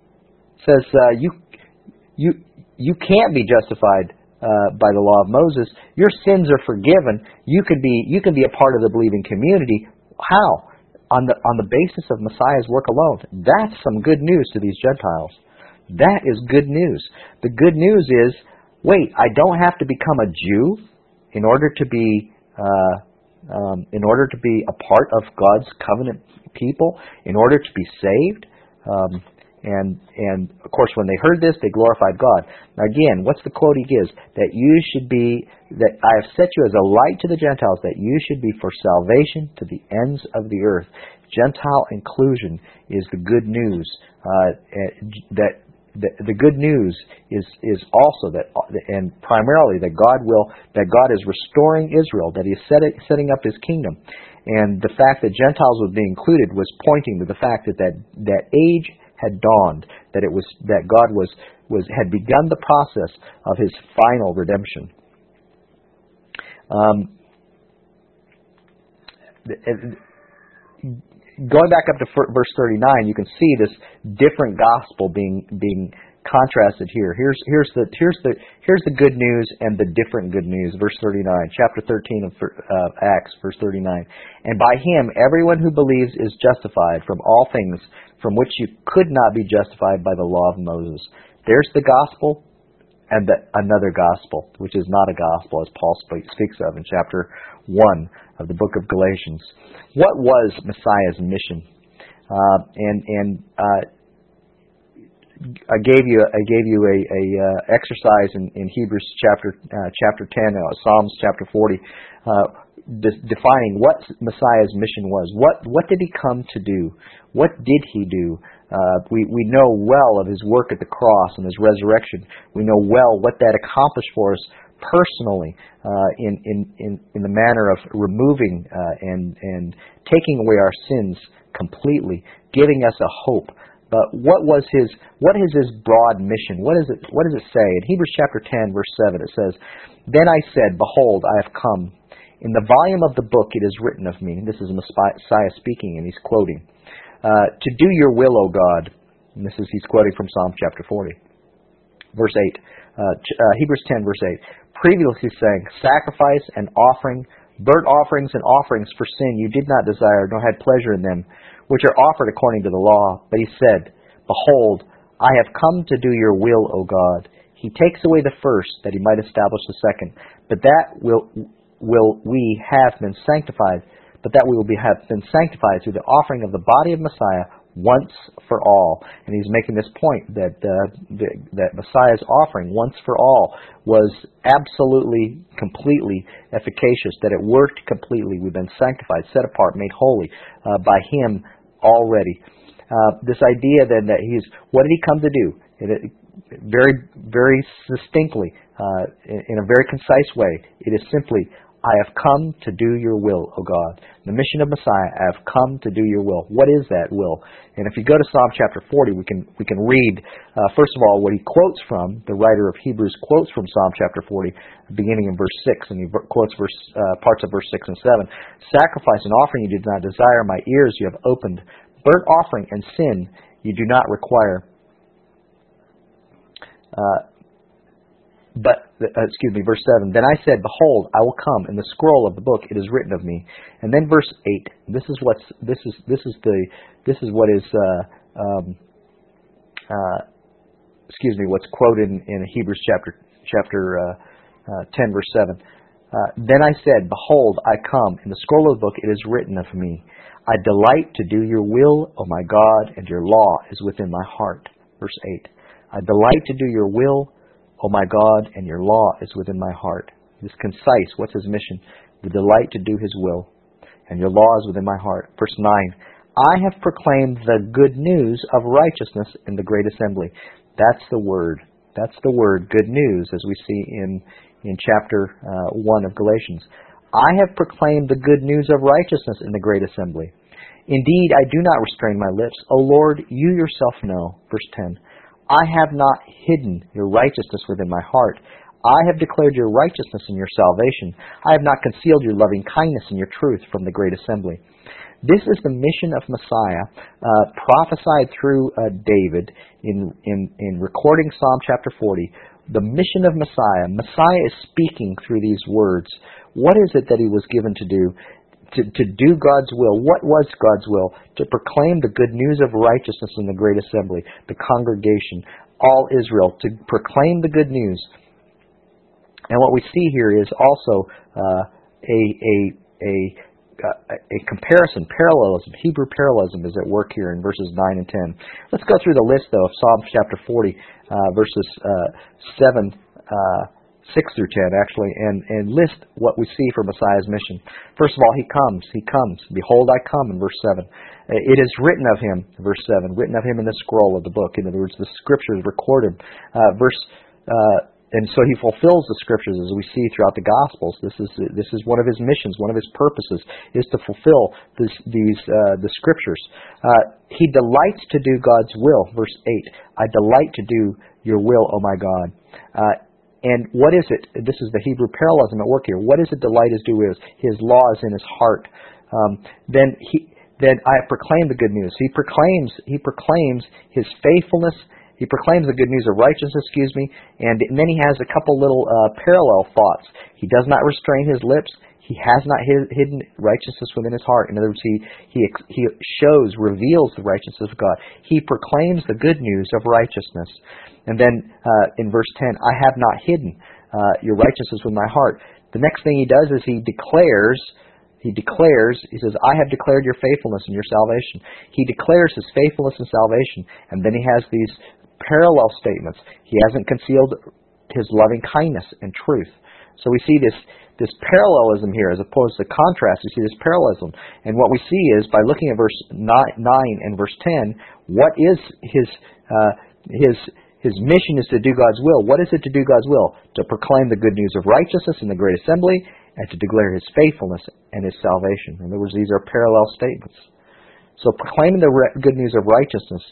it says uh, you you you can't be justified uh, by the law of Moses, your sins are forgiven. You could be you can be a part of the believing community. How? On the on the basis of Messiah's work alone. That's some good news to these Gentiles. That is good news. The good news is, wait, I don't have to become a Jew in order to be uh, um, in order to be a part of God's covenant people, in order to be saved. Um, and and of course, when they heard this, they glorified God. Now again, what's the quote he gives? That you should be that I have set you as a light to the Gentiles, that you should be for salvation to the ends of the earth. Gentile inclusion is the good news. Uh, that the, the good news is is also that and primarily that God will that God is restoring Israel, that He is set, setting up His kingdom, and the fact that Gentiles would be included was pointing to the fact that that, that age had dawned, that it was that God was was had begun the process of His final redemption. Um, going back up to verse 39, you can see this different gospel being being contrasted here. Here's here's the here's the here's the good news and the different good news. Verse 39, chapter 13 of uh, Acts, verse 39. And by him everyone who believes is justified from all things from which you could not be justified by the law of Moses. There's the gospel and the, another gospel, which is not a gospel, as Paul speaks of in chapter 1 of the book of Galatians. What was Messiah's mission? Uh, and and uh, I gave you I gave you a, a uh, exercise in, in Hebrews chapter uh, chapter ten, uh, Psalms chapter forty, uh, de- defining what Messiah's mission was. What what did he come to do? What did he do? Uh, we we know well of his work at the cross and his resurrection. We know well what that accomplished for us personally uh, in, in in in the manner of removing and and taking away our sins completely, giving us a hope. But what was his what is his broad mission? What is it what does it say? In Hebrews chapter 10 verse 7 it says, "Then I said, behold, I have come. In the volume of the book it is written of me." This is Messiah speaking and he's quoting, uh, "To do your will, O God." And this is he's quoting from Psalm chapter 40. Verse 8. Uh, uh, Hebrews 10 verse 8. Previously saying, "Sacrifice and offering burnt offerings and offerings for sin you did not desire, nor had pleasure in them." Which are offered according to the law. But he said, Behold, I have come to do your will, O God. He takes away the first, that he might establish the second. But that will, will we have been sanctified, but that we will be, have been sanctified through the offering of the body of Messiah once for all. And he's making this point that uh, the, that Messiah's offering once for all was absolutely, completely efficacious. That it worked completely. We've been sanctified, set apart, made holy uh, by Him already. Uh, this idea then that He's what did He come to do? It, very, very distinctly, uh, in, in a very concise way, it is simply I have come to do your will, O God. The mission of Messiah, I have come to do your will. What is that will? And if you go to Psalm chapter 40, we can, we can read, uh, first of all, what he quotes from, the writer of Hebrews quotes from Psalm chapter 40, beginning in verse 6, and he quotes verse, uh, parts of verse 6 and 7. Sacrifice and offering you did not desire, my ears you have opened. Burnt offering and sin you do not require. Uh, but uh, excuse me, verse seven. Then I said, Behold, I will come. In the scroll of the book it is written of me. And then verse eight. This is what's this is this is the this is what is uh, um, uh, excuse me what's quoted in, in Hebrews chapter chapter uh, uh, ten verse seven. Uh, then I said, Behold, I come. In the scroll of the book it is written of me. I delight to do your will, O my God, and your law is within my heart. Verse 8. I delight to do your will, O my God, and your law is within my heart. It is concise. What's his mission? The delight to do his will, and your law is within my heart. Verse 9. I have proclaimed the good news of righteousness in the great assembly. That's the word. That's the word, good news, as we see in, in chapter uh, 1 of Galatians. I have proclaimed the good news of righteousness in the great assembly. Indeed, I do not restrain my lips. O Lord, you yourself know. Verse 10. I have not hidden your righteousness within my heart. I have declared your righteousness and your salvation. I have not concealed your loving kindness and your truth from the great assembly. This is the mission of Messiah, uh, prophesied through uh, David in, in, in recording Psalm chapter 40. The mission of Messiah. Messiah is speaking through these words. What is it that he was given to do? To, to do God's will. What was God's will? To proclaim the good news of righteousness in the great assembly, the congregation, all Israel, to proclaim the good news. And what we see here is also uh, a, a, a, a comparison, parallelism, Hebrew parallelism is at work here in verses 9 and 10. Let's go through the list, though, of Psalm chapter 40, uh, verses uh, 7 uh, 6 through 10 actually, and, and list what we see for Messiah's mission. First of all, he comes, he comes. Behold, I come in verse 7. It is written of him, verse 7, written of him in the scroll of the book. In other words, the scriptures recorded. Uh, verse, uh, and so he fulfills the scriptures as we see throughout the Gospels. This is this is one of his missions, one of his purposes is to fulfill this, these uh, the scriptures. Uh, he delights to do God's will. Verse eight: I delight to do your will, O my God. Uh, and what is it? This is the Hebrew parallelism at work here. What is it delight is due is? His law is in his heart. Um, then he, then I proclaim the good news. He proclaims, he proclaims his faithfulness. He proclaims the good news of righteousness, excuse me, and, and then he has a couple little uh, parallel thoughts. He does not restrain his lips. He has not hidden righteousness within his heart. In other words, he, he, he shows, reveals the righteousness of God. He proclaims the good news of righteousness. And then uh, in verse 10, I have not hidden uh, your righteousness with my heart. The next thing he does is he declares, he declares, he says, I have declared your faithfulness and your salvation. He declares his faithfulness and salvation. And then he has these parallel statements. He hasn't concealed his loving kindness and truth. So we see this this parallelism here as opposed to contrast. We see this parallelism. And what we see is by looking at verse 9, and verse 10, what is his, uh, his, his mission is to do God's will. What is it to do God's will? To proclaim the good news of righteousness in the great assembly and to declare his faithfulness and his salvation. In other words, these are parallel statements. So proclaiming the re- good news of righteousness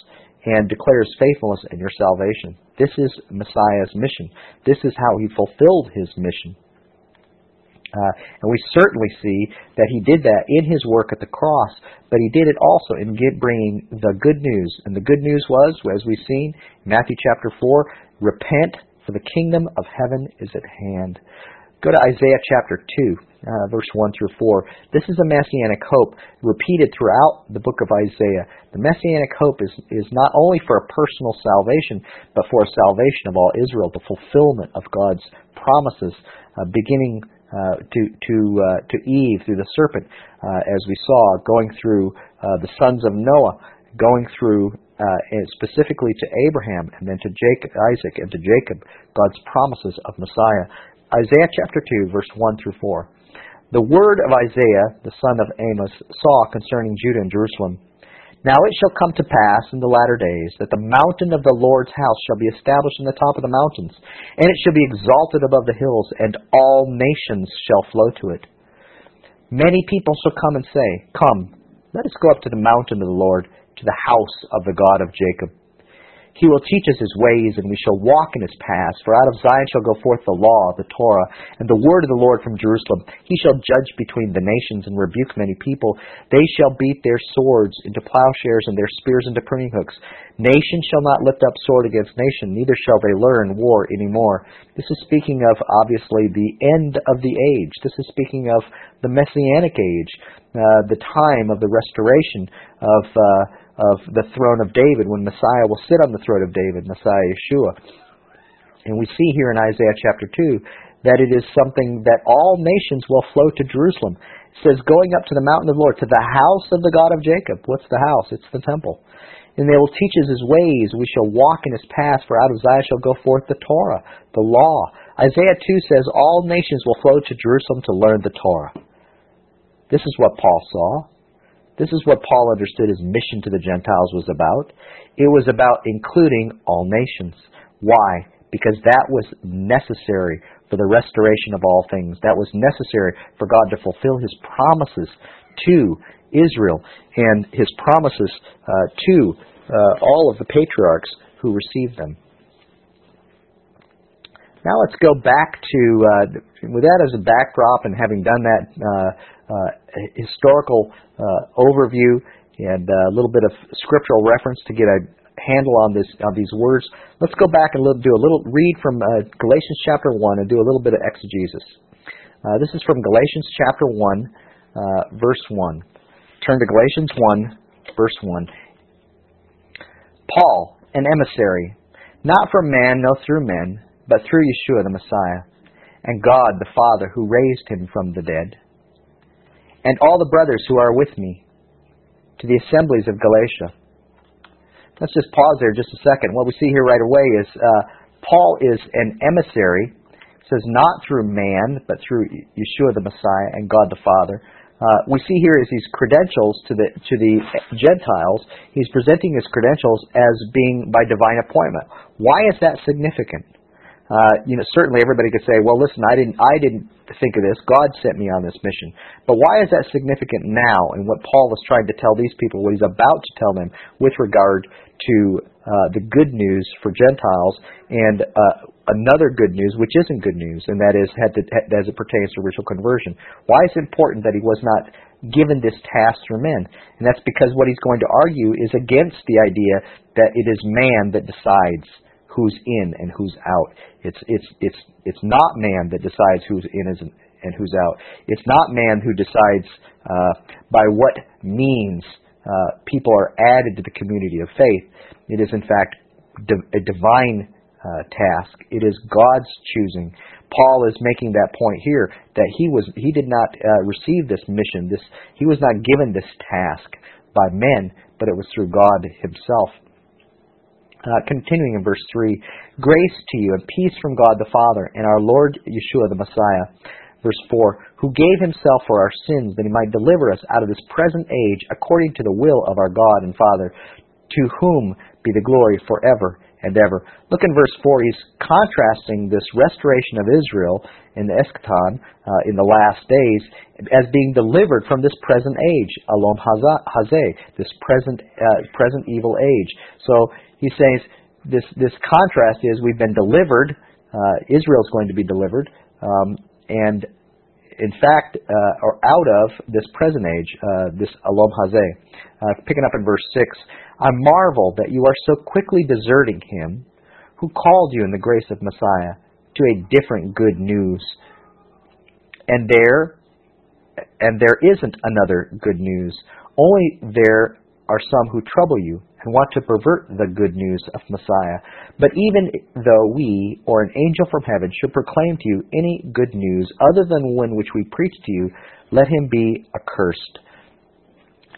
and declares faithfulness and your salvation. This is Messiah's mission. This is how he fulfilled his mission. Uh, and we certainly see that he did that in his work at the cross, but he did it also in bringing the good news. And the good news was, as we've seen, Matthew chapter 4, repent, for the kingdom of heaven is at hand. Go to Isaiah chapter 2, uh, verse 1 through 4. This is a messianic hope repeated throughout the book of Isaiah. The messianic hope is, is not only for a personal salvation, but for a salvation of all Israel, the fulfillment of God's promises, uh, beginning uh, to to uh, to Eve through the serpent, uh, as we saw, going through uh, the sons of Noah, going through uh, specifically to Abraham, and then to Jacob, Isaac, and to Jacob, God's promises of Messiah. Isaiah chapter two, verse one through four. The word of Isaiah, the son of Amos, saw concerning Judah and Jerusalem. Now it shall come to pass in the latter days that the mountain of the Lord's house shall be established in the top of the mountains, and it shall be exalted above the hills, and all nations shall flow to it. Many people shall come and say, Come, let us go up to the mountain of the Lord, to the house of the God of Jacob. He will teach us his ways, and we shall walk in his paths. For out of Zion shall go forth the law, the Torah, and the word of the Lord from Jerusalem. He shall judge between the nations and rebuke many people. They shall beat their swords into plowshares and their spears into pruning hooks. Nation shall not lift up sword against nation, neither shall they learn war any more. This is speaking of, obviously, the end of the age. This is speaking of the Messianic age, uh, the time of the restoration of. Uh, of the throne of David when Messiah will sit on the throne of David, Messiah Yeshua. And we see here in Isaiah chapter 2 that it is something that all nations will flow to Jerusalem. It says, going up to the mountain of the Lord, to the house of the God of Jacob. What's the house? It's the temple. And they will teach us his ways. We shall walk in his paths, for out of Zion shall go forth the Torah, the law. Isaiah 2 says, all nations will flow to Jerusalem to learn the Torah. This is what Paul saw. This is what Paul understood his mission to the Gentiles was about. It was about including all nations. Why? Because that was necessary for the restoration of all things. That was necessary for God to fulfill His promises to Israel and His promises uh, to uh, all of the patriarchs who received them. Now let's go back to, uh, with that as a backdrop and having done that uh, uh, historical uh, overview and a little bit of scriptural reference to get a handle on this on these words, let's go back and do a little read from uh, Galatians chapter one and do a little bit of exegesis. Uh, this is from Galatians chapter one, uh, verse one. Turn to Galatians one, verse one. Paul, an emissary, not from man, no through men, but through Yeshua the Messiah, and God the Father who raised him from the dead, and all the brothers who are with me, to the assemblies of Galatia Let's just pause there just a second. What we see here right away is uh, Paul is an emissary. It says not through man, but through Yeshua the Messiah and God the Father. Uh, we see here is these credentials to the to the Gentiles. He's presenting his credentials as being by divine appointment. Why is that significant? Uh, you know, certainly everybody could say, "Well, listen, I didn't, I didn't think of this. God sent me on this mission." But why is that significant now? And what Paul is trying to tell these people, what he's about to tell them, with regard to uh, the good news for Gentiles and uh, another good news, which isn't good news, and that is to, as it pertains to ritual conversion. Why is it important that he was not given this task through men? And that's because what he's going to argue is against the idea that it is man that decides who's in and who's out. It's it's it's it's not man that decides who's in and who's out. It's not man who decides uh, by what means uh, people are added to the community of faith. It is, in fact, a divine uh, task. It is God's choosing. Paul is making that point here that he was he did not uh, receive this mission. This he was not given this task by men, but it was through God Himself. Uh, continuing in verse 3 Grace to you and peace from God the Father and our Lord Yeshua the Messiah. Verse 4 Who gave himself for our sins that he might deliver us out of this present age according to the will of our God and Father, to whom be the glory forever and ever. Look in verse 4. He's contrasting this restoration of Israel in the eschaton, uh, in the last days, as being delivered from this present age, olam hazeh, this present uh, present evil age. So he says this this contrast is we've been delivered. Uh, Israel's going to be delivered. Um, and in fact, uh, or out of this present age, uh, this olam hazeh. Uh, picking up in verse 6, I marvel that you are so quickly deserting him who called you in the grace of Messiah to a different good news. And there, and there isn't another good news. Only there are some who trouble you want to pervert the good news of Messiah. But even though we, or an angel from heaven, should proclaim to you any good news other than one which we preach to you, let him be accursed.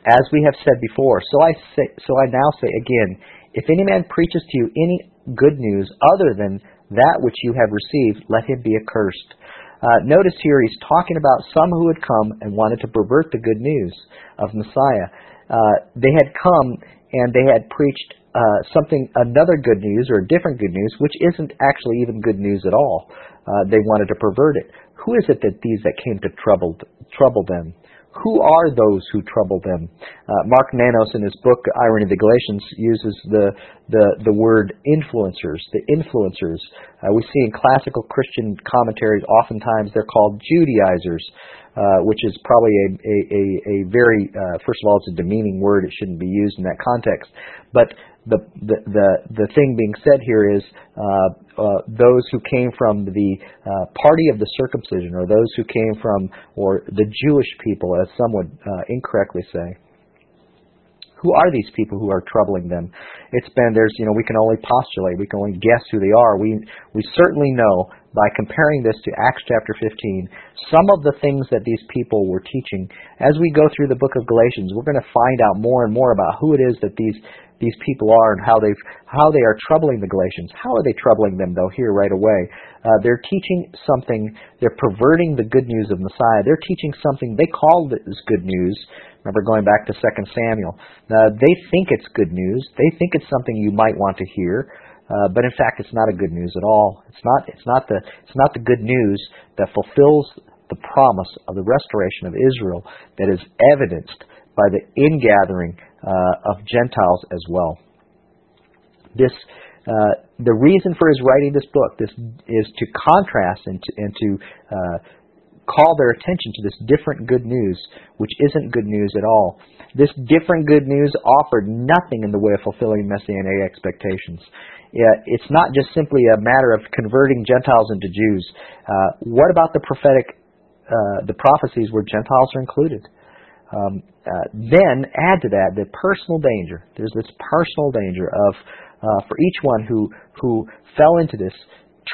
As we have said before, so I say, so I now say again, if any man preaches to you any good news other than that which you have received, let him be accursed. Uh, notice here he's talking about some who had come and wanted to pervert the good news of Messiah. Uh, they had come and they had preached uh, something, another good news or a different good news, which isn't actually even good news at all. Uh, they wanted to pervert it. Who is it that these that came to trouble trouble them? Who are those who trouble them? Uh, Mark Nanos, in his book Irony of the Galatians, uses the the, the word influencers. The influencers uh, we see in classical Christian commentaries. Oftentimes, they're called Judaizers. Uh, which is probably a, a, a, a very, uh, first of all, it's a demeaning word. It shouldn't be used in that context. But the, the, the, thing being said here is uh, uh, those who came from the uh, party of the circumcision, or those who came from, or the Jewish people, as some would uh, incorrectly say. Who are these people who are troubling them? It's been there's you know we can only postulate, we can only guess who they are. We we certainly know by comparing this to Acts chapter 15 some of the things that these people were teaching. As we go through the book of Galatians, we're going to find out more and more about who it is that these these people are and how they've how they are troubling the Galatians. How are they troubling them though? Here right away, uh, they're teaching something. They're perverting the good news of Messiah. They're teaching something they call this good news. Remember going back to Second Samuel. Uh, they think it's good news. They think it's something you might want to hear. Uh, but in fact, it's not a good news at all. It's not. It's not the. It's not the good news that fulfills the promise of the restoration of Israel that is evidenced by the ingathering uh, of Gentiles as well. This, uh, the reason for his writing this book this is to contrast and to, and to uh, call their attention to this different good news, which isn't good news at all. This different good news offered nothing in the way of fulfilling messianic expectations. It's not just simply a matter of converting Gentiles into Jews. Uh, what about the prophetic, uh, the prophecies where Gentiles are included? Um, uh, then add to that the personal danger. There's this personal danger of uh, for each one who who fell into this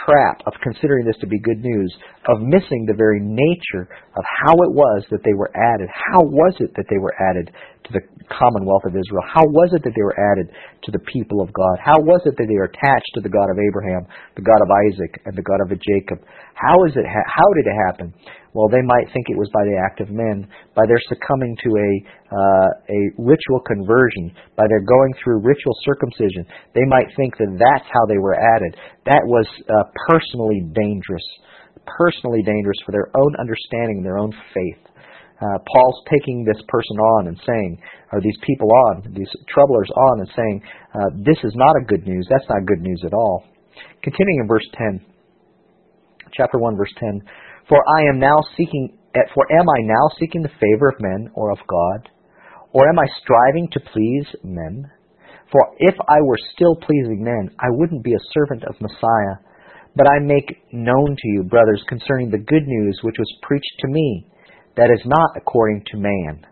trap of considering this to be good news, of missing the very nature of how it was that they were added. How was it that they were added to the commonwealth of Israel? How was it that they were added to the people of God? How was it that they were attached to the God of Abraham, the God of Isaac, and the God of Jacob? How is it? Ha- how did it happen? Well, they might think it was by the act of men, by their succumbing to a uh, a ritual conversion, by their going through ritual circumcision. They might think that that's how they were added. That was uh, personally dangerous, personally dangerous for their own understanding, their own faith. Uh, Paul's taking this person on and saying, or these people on, these troublers on, and saying, uh, this is not a good news. That's not good news at all. Continuing in verse 10, chapter 1, verse 10. For I am now seeking eh, for am I now seeking the favor of men or of God? Or am I striving to please men? For if I were still pleasing men, I wouldn't be a servant of Messiah. But I make known to you, brothers, concerning the good news which was preached to me, that is not according to man.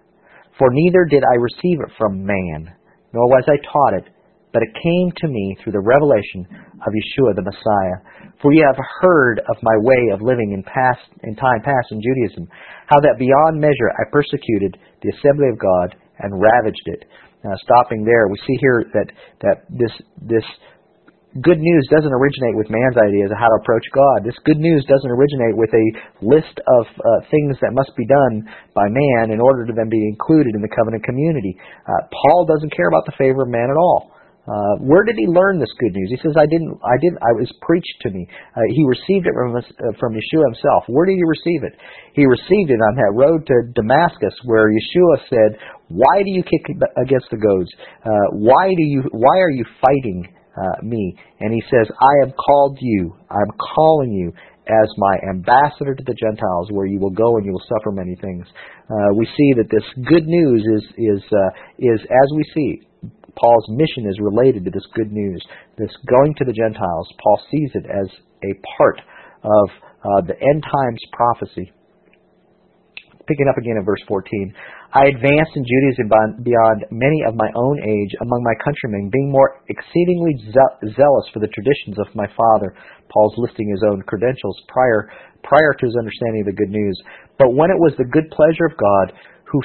For neither did I receive it from man, nor was I taught it, but it came to me through the revelation of Yeshua the Messiah. For ye have heard of my way of living in past in time past in Judaism, how that beyond measure I persecuted the assembly of God and ravaged it. Now, stopping there, we see here that that this this good news doesn't originate with man's ideas of how to approach God. This good news doesn't originate with a list of uh, things that must be done by man in order to then be included in the covenant community. Uh, Paul doesn't care about the favor of man at all. Uh, where did he learn this good news? He says, "I didn't. I didn't. I was preached to me. Uh, he received it from uh, from Yeshua himself. Where did he receive it? He received it on that road to Damascus, where Yeshua said, "Why do you kick against the goads? Uh, why do you? Why are you fighting uh, me?" And he says, "I have called you. I'm calling you." As my ambassador to the Gentiles, where you will go and you will suffer many things, uh, we see that this good news is is is as we see Paul's mission is related to this good news. This going to the Gentiles, Paul sees it as a part of uh, the end times prophecy. Picking up again in verse 14. I advanced in Judaism beyond many of my own age among my countrymen, being more exceedingly zealous for the traditions of my father. Paul's listing his own credentials prior, prior to his understanding of the good news. But when it was the good pleasure of God, who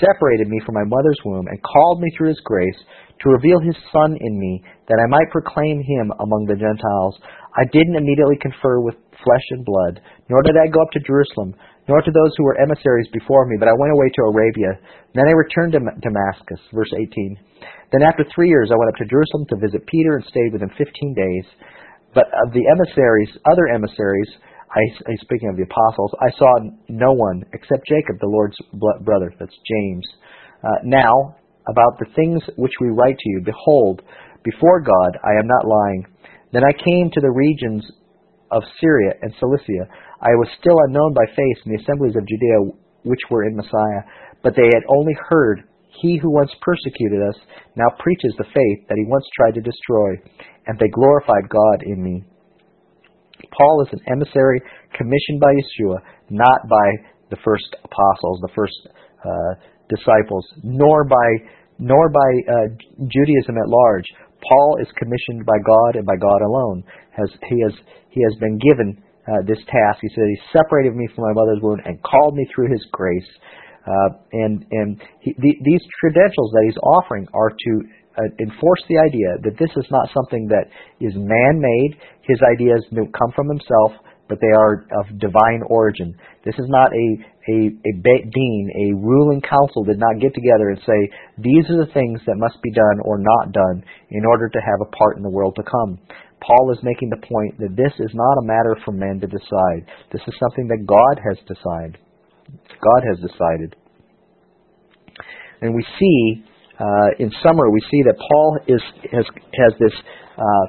separated me from my mother's womb and called me through his grace to reveal his Son in me, that I might proclaim him among the Gentiles. I didn't immediately confer with flesh and blood, nor did I go up to Jerusalem, nor to those who were emissaries before me, but I went away to Arabia. Then I returned to Damascus. Verse 18. Then after three years I went up to Jerusalem to visit Peter and stayed with him fifteen days. But of the emissaries, other emissaries, I, speaking of the apostles, I saw no one except Jacob, the Lord's brother. That's James. Uh, now, about the things which we write to you. Behold, before God I am not lying. Then I came to the regions of Syria and Cilicia. I was still unknown by face in the assemblies of Judea which were in Messiah, but they had only heard he who once persecuted us now preaches the faith that he once tried to destroy, and they glorified God in me. Paul is an emissary commissioned by Yeshua, not by the first apostles, the first uh, disciples, nor by nor by uh, Judaism at large. Paul is commissioned by God and by God alone. Has he has he has been given uh, this task. He said, He separated me from my mother's womb and called me through His grace. Uh, and and he, the, these credentials that He's offering are to uh, enforce the idea that this is not something that is man-made. His ideas come from Himself, but they are of divine origin. This is not a a, a dean, a ruling council did not get together and say, these are the things that must be done or not done in order to have a part in the world to come. Paul is making the point that this is not a matter for men to decide. This is something that God has decided. God has decided. And we see, uh, in summary, we see that Paul is has has this uh,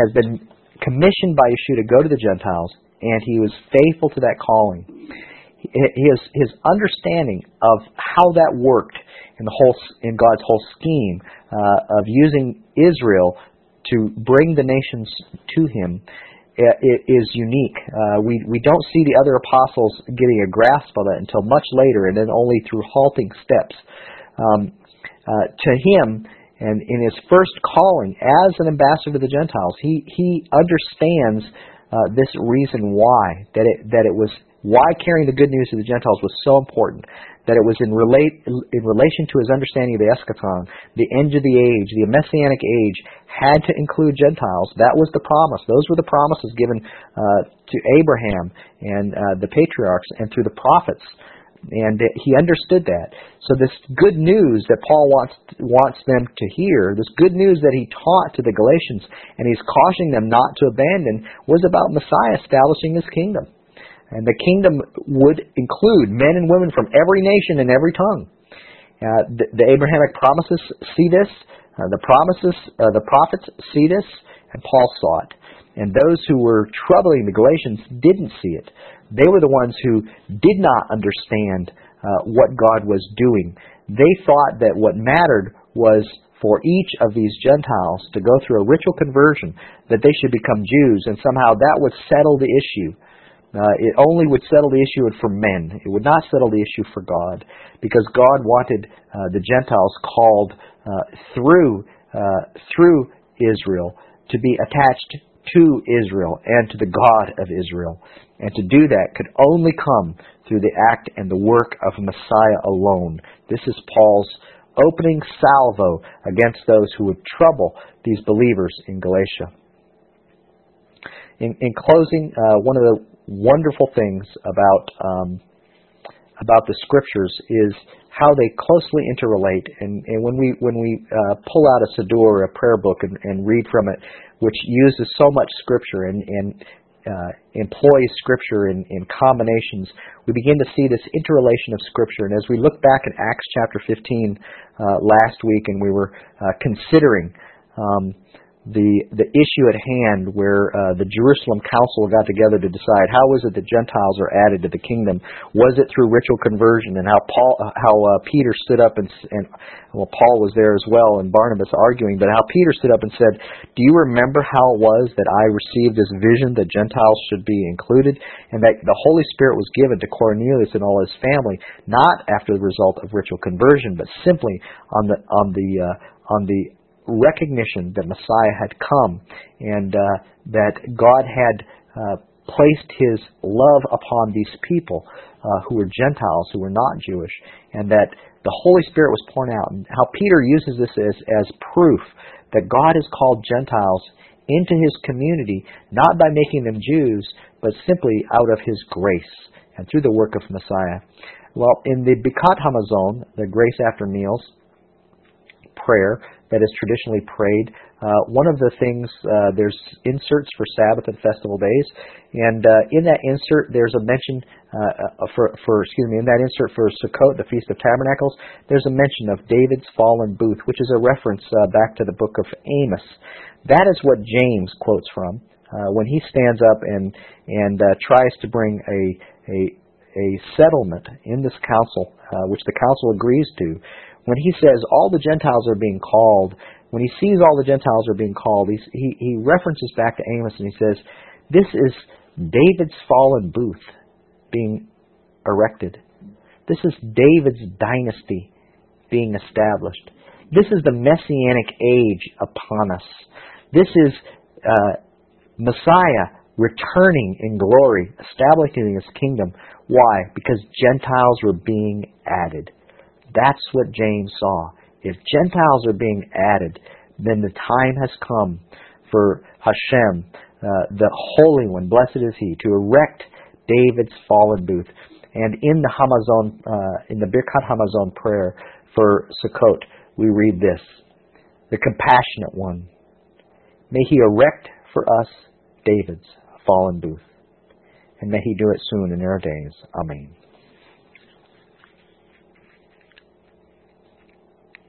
has been commissioned by Yeshua to go to the Gentiles, and he was faithful to that calling. His his understanding of how that worked in the whole in God's whole scheme uh, of using Israel to bring the nations to him is unique. Uh, we we don't see the other apostles getting a grasp of it until much later, and then only through halting steps. Um, uh, to him, and in his first calling as an ambassador to the Gentiles, he he understands uh, this reason why that it that it was why carrying the good news to the Gentiles was so important that it was in relate in relation to his understanding of the eschaton, the end of the age, the messianic age had to include Gentiles. That was the promise. Those were the promises given uh, to Abraham and uh, the patriarchs and through the prophets. And he understood that. So this good news that Paul wants wants them to hear, this good news that he taught to the Galatians, and he's cautioning them not to abandon, was about Messiah establishing his kingdom. And the kingdom would include men and women from every nation and every tongue. Uh, the, the, Abrahamic promises see this. Uh, the promises, uh, the prophets see this, and Paul saw it. And those who were troubling the Galatians didn't see it. They were the ones who did not understand uh, what God was doing. They thought that what mattered was for each of these Gentiles to go through a ritual conversion, that they should become Jews, and somehow that would settle the issue. Uh, it only would settle the issue for men. It would not settle the issue for God, because God wanted uh, the Gentiles called uh, through uh, through Israel to be attached to Israel and to the God of Israel, and to do that could only come through the act and the work of Messiah alone. This is Paul's opening salvo against those who would trouble these believers in Galatia. In, in closing, uh, one of the wonderful things about um, about the scriptures is how they closely interrelate. And, and when we when we uh, pull out a siddur, a prayer book, and, and, read from it, which uses so much scripture and, and uh, employs scripture in, in combinations, we begin to see this interrelation of scripture. And as we look back at Acts chapter 15 uh, last week, and we were uh, considering. Um, the the issue at hand where uh, the Jerusalem council got together to decide how was it that Gentiles are added to the kingdom? Was it through ritual conversion and how Paul uh, how uh, Peter stood up and and well Paul was there as well and Barnabas arguing but how Peter stood up and said do you remember how it was that I received this vision that Gentiles should be included and that the Holy Spirit was given to Cornelius and all his family not after the result of ritual conversion but simply on the on the uh, on the recognition that Messiah had come and uh, that God had uh, placed His love upon these people uh, who were Gentiles, who were not Jewish, and that the Holy Spirit was poured out. And how Peter uses this as, as proof that God has called Gentiles into His community, not by making them Jews, but simply out of His grace and through the work of Messiah. Well, in the Birkat Hamazon, the grace after meals prayer, that is traditionally prayed. Uh, one of the things, uh, there's inserts for Sabbath and festival days, and uh, in that insert, there's a mention uh, uh, for, for, excuse me, in that insert for Sukkot, the Feast of Tabernacles, there's a mention of David's fallen booth, which is a reference uh, back to the book of Amos. That is what James quotes from when he stands up and and tries to bring a a a settlement in this council, which the council agrees to, when he says all the Gentiles are being called, when he sees all the Gentiles are being called, he, he references back to Amos and he says, This is David's fallen booth being erected. This is David's dynasty being established. This is the messianic age upon us. This is uh, Messiah returning in glory, establishing his kingdom. Why? Because Gentiles were being added. That's what James saw. If Gentiles are being added, then the time has come for Hashem, uh, the Holy One, blessed is He, to erect David's fallen booth. And in the Hamazon, uh, in the Birkat Hamazon prayer for Sukkot, we read this: The compassionate One, may He erect for us David's fallen booth, and may He do it soon in our days. Amen.